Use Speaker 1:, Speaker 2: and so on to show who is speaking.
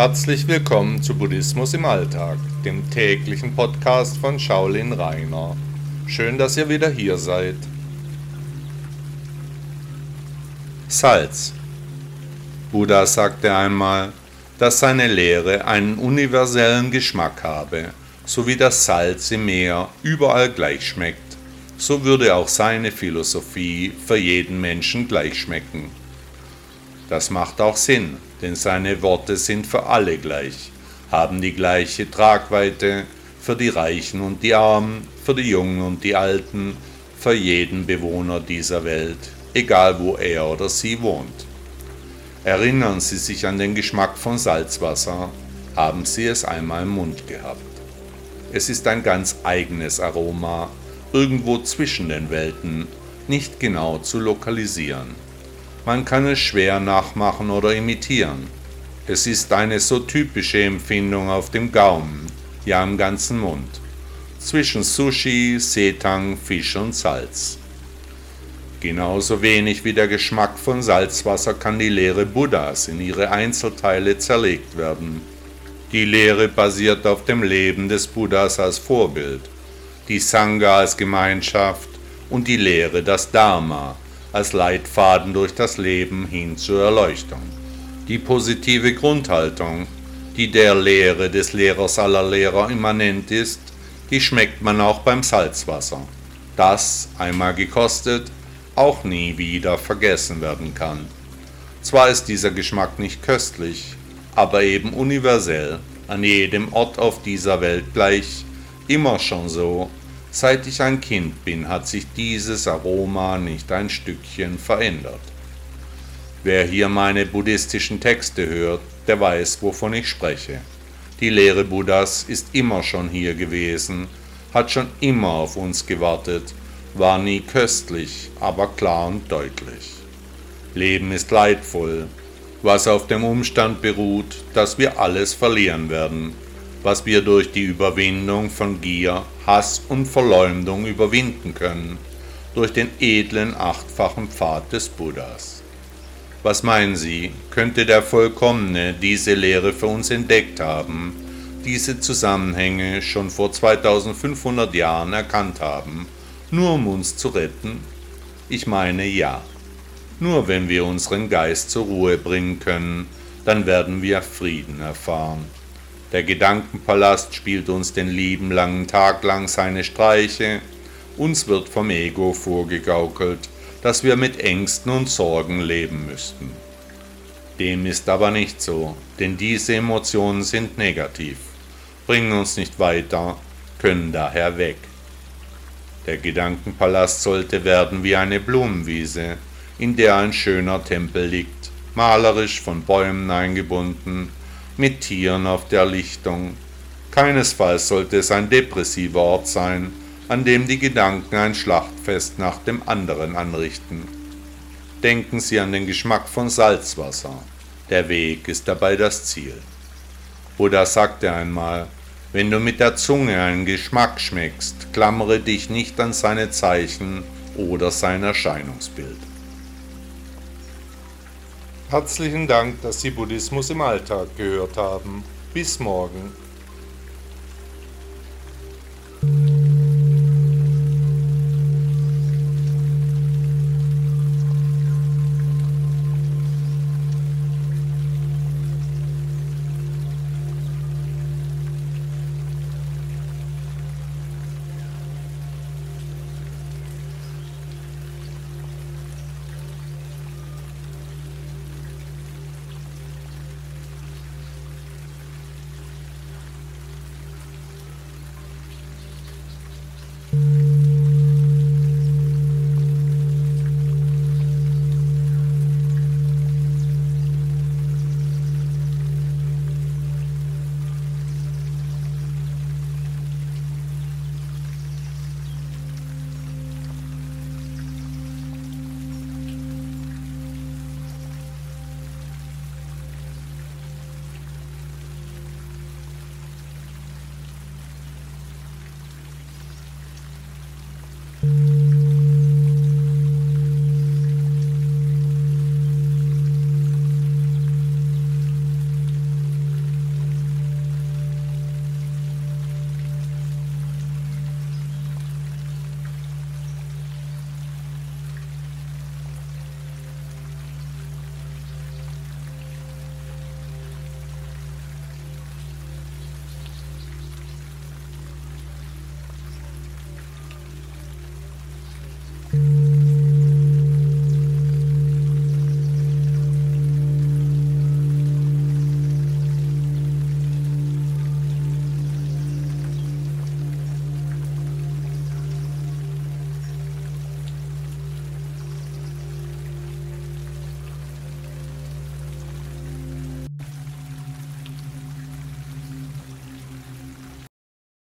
Speaker 1: Herzlich willkommen zu Buddhismus im Alltag, dem täglichen Podcast von Shaolin Rainer. Schön, dass ihr wieder hier seid. Salz. Buddha sagte einmal, dass seine Lehre einen universellen Geschmack habe, so wie das Salz im Meer überall gleich schmeckt, so würde auch seine Philosophie für jeden Menschen gleich schmecken. Das macht auch Sinn, denn seine Worte sind für alle gleich, haben die gleiche Tragweite für die Reichen und die Armen, für die Jungen und die Alten, für jeden Bewohner dieser Welt, egal wo er oder sie wohnt. Erinnern Sie sich an den Geschmack von Salzwasser, haben Sie es einmal im Mund gehabt. Es ist ein ganz eigenes Aroma, irgendwo zwischen den Welten, nicht genau zu lokalisieren. Man kann es schwer nachmachen oder imitieren. Es ist eine so typische Empfindung auf dem Gaumen, ja im ganzen Mund. Zwischen Sushi, Seetang, Fisch und Salz. Genauso wenig wie der Geschmack von Salzwasser kann die Lehre Buddhas in ihre Einzelteile zerlegt werden. Die Lehre basiert auf dem Leben des Buddhas als Vorbild, die Sangha als Gemeinschaft und die Lehre das Dharma als Leitfaden durch das Leben hin zur Erleuchtung. Die positive Grundhaltung, die der Lehre des Lehrers aller Lehrer immanent ist, die schmeckt man auch beim Salzwasser, das, einmal gekostet, auch nie wieder vergessen werden kann. Zwar ist dieser Geschmack nicht köstlich, aber eben universell, an jedem Ort auf dieser Welt gleich, immer schon so Seit ich ein Kind bin, hat sich dieses Aroma nicht ein Stückchen verändert. Wer hier meine buddhistischen Texte hört, der weiß, wovon ich spreche. Die Lehre Buddhas ist immer schon hier gewesen, hat schon immer auf uns gewartet, war nie köstlich, aber klar und deutlich. Leben ist leidvoll, was auf dem Umstand beruht, dass wir alles verlieren werden, was wir durch die Überwindung von Gier, Hass und Verleumdung überwinden können, durch den edlen achtfachen Pfad des Buddhas. Was meinen Sie, könnte der Vollkommene diese Lehre für uns entdeckt haben, diese Zusammenhänge schon vor 2500 Jahren erkannt haben, nur um uns zu retten? Ich meine ja. Nur wenn wir unseren Geist zur Ruhe bringen können, dann werden wir Frieden erfahren. Der Gedankenpalast spielt uns den lieben langen Tag lang seine Streiche, uns wird vom Ego vorgegaukelt, dass wir mit Ängsten und Sorgen leben müssten. Dem ist aber nicht so, denn diese Emotionen sind negativ, bringen uns nicht weiter, können daher weg. Der Gedankenpalast sollte werden wie eine Blumenwiese, in der ein schöner Tempel liegt, malerisch von Bäumen eingebunden, mit Tieren auf der Lichtung. Keinesfalls sollte es ein depressiver Ort sein, an dem die Gedanken ein Schlachtfest nach dem anderen anrichten. Denken Sie an den Geschmack von Salzwasser. Der Weg ist dabei das Ziel. Buddha sagte einmal, wenn du mit der Zunge einen Geschmack schmeckst, klammere dich nicht an seine Zeichen oder sein Erscheinungsbild. Herzlichen Dank, dass Sie Buddhismus im Alltag gehört haben. Bis morgen.